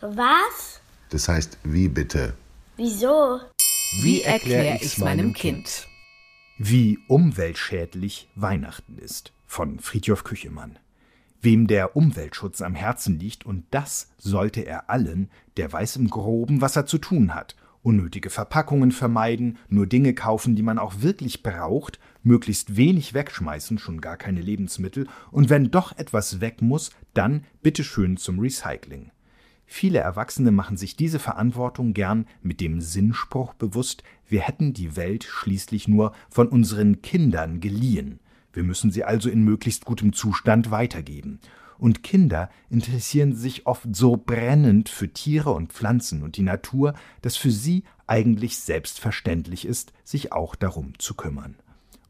Was? Das heißt, wie bitte? Wieso? Wie erkläre ich's meinem Kind? Wie umweltschädlich Weihnachten ist von Friedhof Küchemann. Wem der Umweltschutz am Herzen liegt, und das sollte er allen, der weiß im Groben, was er zu tun hat. Unnötige Verpackungen vermeiden, nur Dinge kaufen, die man auch wirklich braucht, möglichst wenig wegschmeißen, schon gar keine Lebensmittel, und wenn doch etwas weg muss, dann bitteschön zum Recycling. Viele Erwachsene machen sich diese Verantwortung gern mit dem Sinnspruch bewusst, wir hätten die Welt schließlich nur von unseren Kindern geliehen. Wir müssen sie also in möglichst gutem Zustand weitergeben. Und Kinder interessieren sich oft so brennend für Tiere und Pflanzen und die Natur, dass für sie eigentlich selbstverständlich ist, sich auch darum zu kümmern.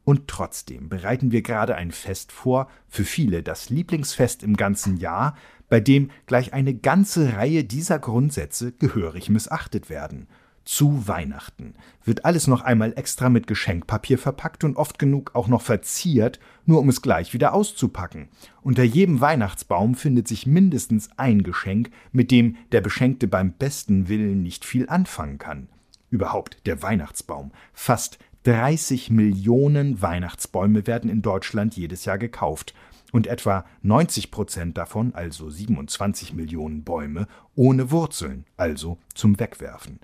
Und trotzdem bereiten wir gerade ein Fest vor, für viele das Lieblingsfest im ganzen Jahr, bei dem gleich eine ganze Reihe dieser Grundsätze gehörig missachtet werden. Zu Weihnachten wird alles noch einmal extra mit Geschenkpapier verpackt und oft genug auch noch verziert, nur um es gleich wieder auszupacken. Unter jedem Weihnachtsbaum findet sich mindestens ein Geschenk, mit dem der Beschenkte beim besten Willen nicht viel anfangen kann. Überhaupt der Weihnachtsbaum. Fast 30 Millionen Weihnachtsbäume werden in Deutschland jedes Jahr gekauft und etwa 90 Prozent davon, also 27 Millionen Bäume, ohne Wurzeln, also zum Wegwerfen.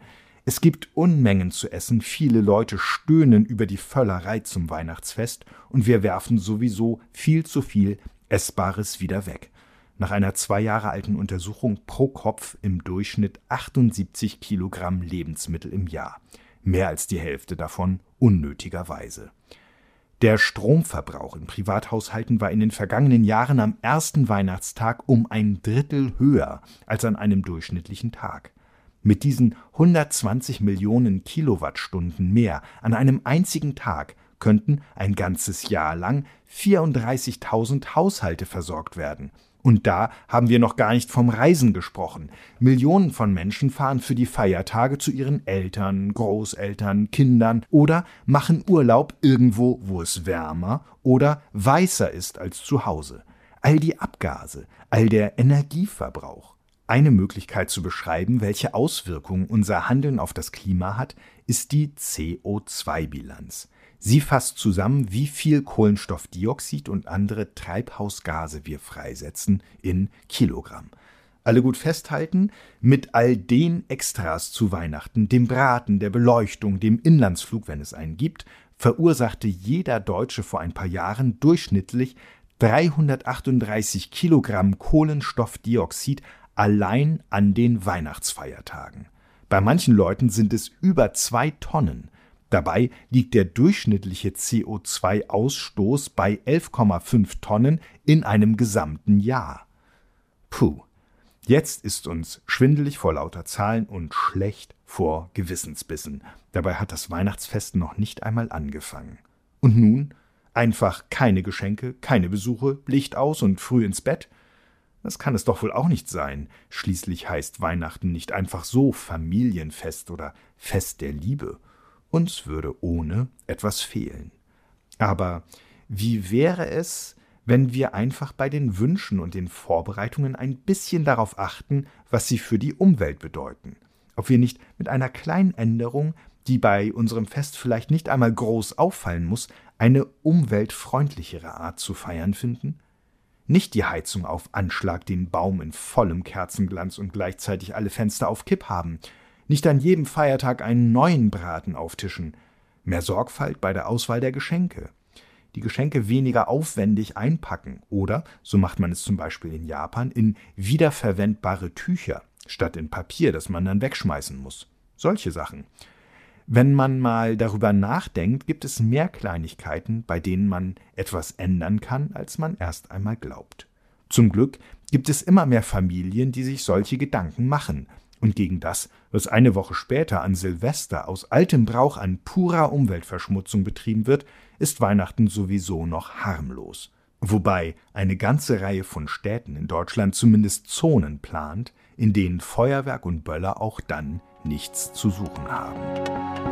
Es gibt Unmengen zu essen, viele Leute stöhnen über die Völlerei zum Weihnachtsfest und wir werfen sowieso viel zu viel Essbares wieder weg. Nach einer zwei Jahre alten Untersuchung pro Kopf im Durchschnitt 78 Kilogramm Lebensmittel im Jahr. Mehr als die Hälfte davon unnötigerweise. Der Stromverbrauch in Privathaushalten war in den vergangenen Jahren am ersten Weihnachtstag um ein Drittel höher als an einem durchschnittlichen Tag. Mit diesen 120 Millionen Kilowattstunden mehr an einem einzigen Tag könnten ein ganzes Jahr lang 34.000 Haushalte versorgt werden. Und da haben wir noch gar nicht vom Reisen gesprochen. Millionen von Menschen fahren für die Feiertage zu ihren Eltern, Großeltern, Kindern oder machen Urlaub irgendwo, wo es wärmer oder weißer ist als zu Hause. All die Abgase, all der Energieverbrauch. Eine Möglichkeit zu beschreiben, welche Auswirkungen unser Handeln auf das Klima hat, ist die CO2-Bilanz. Sie fasst zusammen, wie viel Kohlenstoffdioxid und andere Treibhausgase wir freisetzen in Kilogramm. Alle gut festhalten, mit all den Extras zu Weihnachten, dem Braten, der Beleuchtung, dem Inlandsflug, wenn es einen gibt, verursachte jeder Deutsche vor ein paar Jahren durchschnittlich 338 Kilogramm Kohlenstoffdioxid allein an den Weihnachtsfeiertagen. Bei manchen Leuten sind es über zwei Tonnen. Dabei liegt der durchschnittliche CO2-Ausstoß bei 11,5 Tonnen in einem gesamten Jahr. Puh, jetzt ist uns schwindelig vor lauter Zahlen und schlecht vor Gewissensbissen. Dabei hat das Weihnachtsfest noch nicht einmal angefangen. Und nun? Einfach keine Geschenke, keine Besuche, Licht aus und früh ins Bett? Das kann es doch wohl auch nicht sein. Schließlich heißt Weihnachten nicht einfach so Familienfest oder Fest der Liebe. Uns würde ohne etwas fehlen. Aber wie wäre es, wenn wir einfach bei den Wünschen und den Vorbereitungen ein bisschen darauf achten, was sie für die Umwelt bedeuten? Ob wir nicht mit einer kleinen Änderung, die bei unserem Fest vielleicht nicht einmal groß auffallen muss, eine umweltfreundlichere Art zu feiern finden? Nicht die Heizung auf Anschlag, den Baum in vollem Kerzenglanz und gleichzeitig alle Fenster auf Kipp haben, nicht an jedem Feiertag einen neuen Braten auftischen, mehr Sorgfalt bei der Auswahl der Geschenke, die Geschenke weniger aufwendig einpacken oder, so macht man es zum Beispiel in Japan, in wiederverwendbare Tücher statt in Papier, das man dann wegschmeißen muss. Solche Sachen. Wenn man mal darüber nachdenkt, gibt es mehr Kleinigkeiten, bei denen man etwas ändern kann, als man erst einmal glaubt. Zum Glück gibt es immer mehr Familien, die sich solche Gedanken machen und gegen das, was eine Woche später an Silvester aus altem Brauch an purer Umweltverschmutzung betrieben wird, ist Weihnachten sowieso noch harmlos. Wobei eine ganze Reihe von Städten in Deutschland zumindest Zonen plant, in denen Feuerwerk und Böller auch dann nichts zu suchen haben.